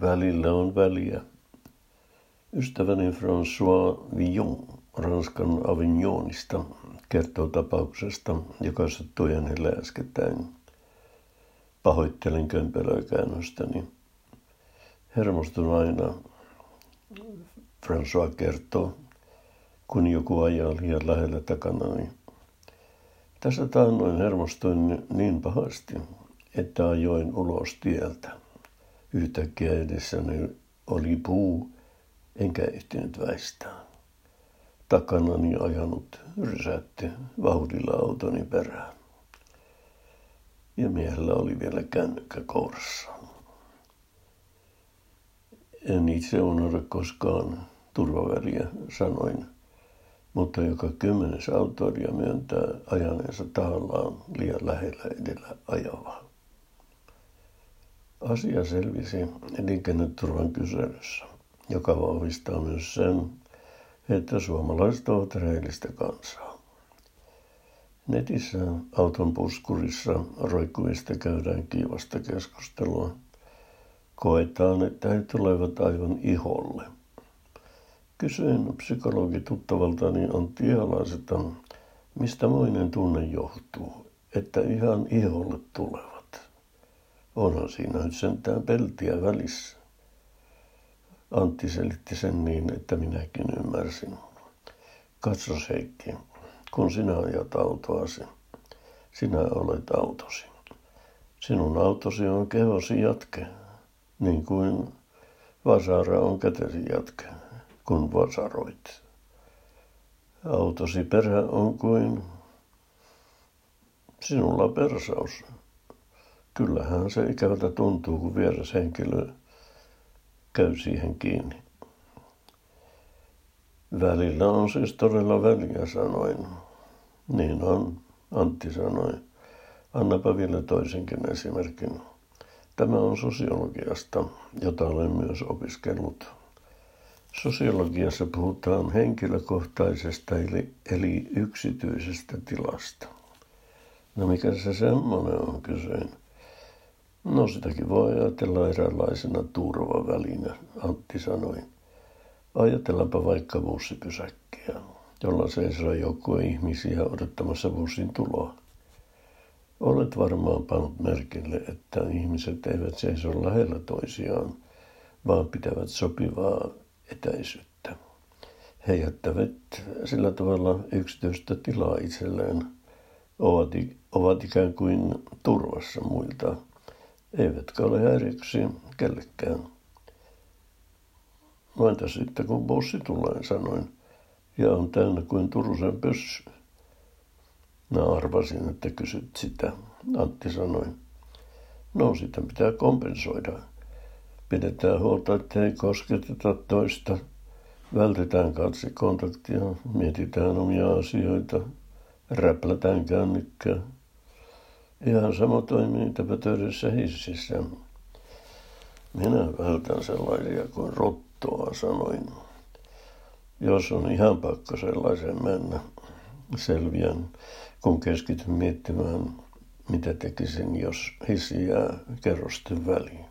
Välillä on väliä. Ystäväni François Villon Ranskan Avignonista kertoo tapauksesta, joka sattui hänelle äskettäin. Pahoittelen kömpelökäännöstäni. Hermostun aina, François kertoo, kun joku ajaa liian lähellä takanani. Tässä taannoin hermostuin niin pahasti, että ajoin ulos tieltä. Yhtäkkiä edessäni oli puu, enkä ehtinyt väistää. Takanani ajanut rysätti vauhdilla autoni perään. Ja miehellä oli vielä kännykkä kourassa. En itse unohda koskaan turvaväliä, sanoin, mutta joka kymmenes autoilija myöntää ajaneensa tahallaan liian lähellä edellä ajavaa. Asia selvisi liikenneturvan kyselyssä, joka vahvistaa myös sen, että suomalaiset ovat rehellistä kansaa. Netissä auton puskurissa roikkuvista käydään kiivasta keskustelua. Koetaan, että he tulevat aivan iholle. Kysyin psykologi tuttavaltani Antti Ihalaiselta, mistä moinen tunne johtuu, että ihan iholle tulevat. Onhan siinä nyt sentään peltiä välissä. Antti selitti sen niin, että minäkin ymmärsin. Katsos Heikki, kun sinä ajat autoasi, sinä olet autosi. Sinun autosi on kehosi jatke, niin kuin vasara on kätesi jatke, kun vasaroit. Autosi perä on kuin sinulla persaus. Kyllähän se ikävältä tuntuu, kun vieras henkilö käy siihen kiinni. Välillä on siis todella väliä, sanoin. Niin on, Antti sanoi. Annapa vielä toisenkin esimerkin. Tämä on sosiologiasta, jota olen myös opiskellut. Sosiologiassa puhutaan henkilökohtaisesta eli, eli yksityisestä tilasta. No mikä se semmoinen on, kysyin. No sitäkin voi ajatella eräänlaisena turvavälinä, Antti sanoi. Ajatellaanpa vaikka bussipysäkkiä, jolla seisoo joku ihmisiä odottamassa bussin tuloa. Olet varmaan pannut merkille, että ihmiset eivät seiso lähellä toisiaan, vaan pitävät sopivaa etäisyyttä. He jättävät sillä tavalla yksityistä tilaa itselleen, ovat, ovat ikään kuin turvassa muilta eivätkä ole häiriksi kellekään. No entä sitten kun bussi tulee, sanoin, ja on täynnä kuin Turusen pössy. Mä arvasin, että kysyt sitä, Antti sanoi. No, sitä pitää kompensoida. Pidetään huolta, ettei kosketeta toista. Vältetään katsekontaktia, mietitään omia asioita, räplätään kännykkää. Ihan sama toimii töydessä hississä. Minä vältän sellaisia kuin rottoa, sanoin. Jos on ihan pakko sellaisen mennä, selviän, kun keskityn miettimään, mitä tekisin, jos hissi jää kerrosten väliin.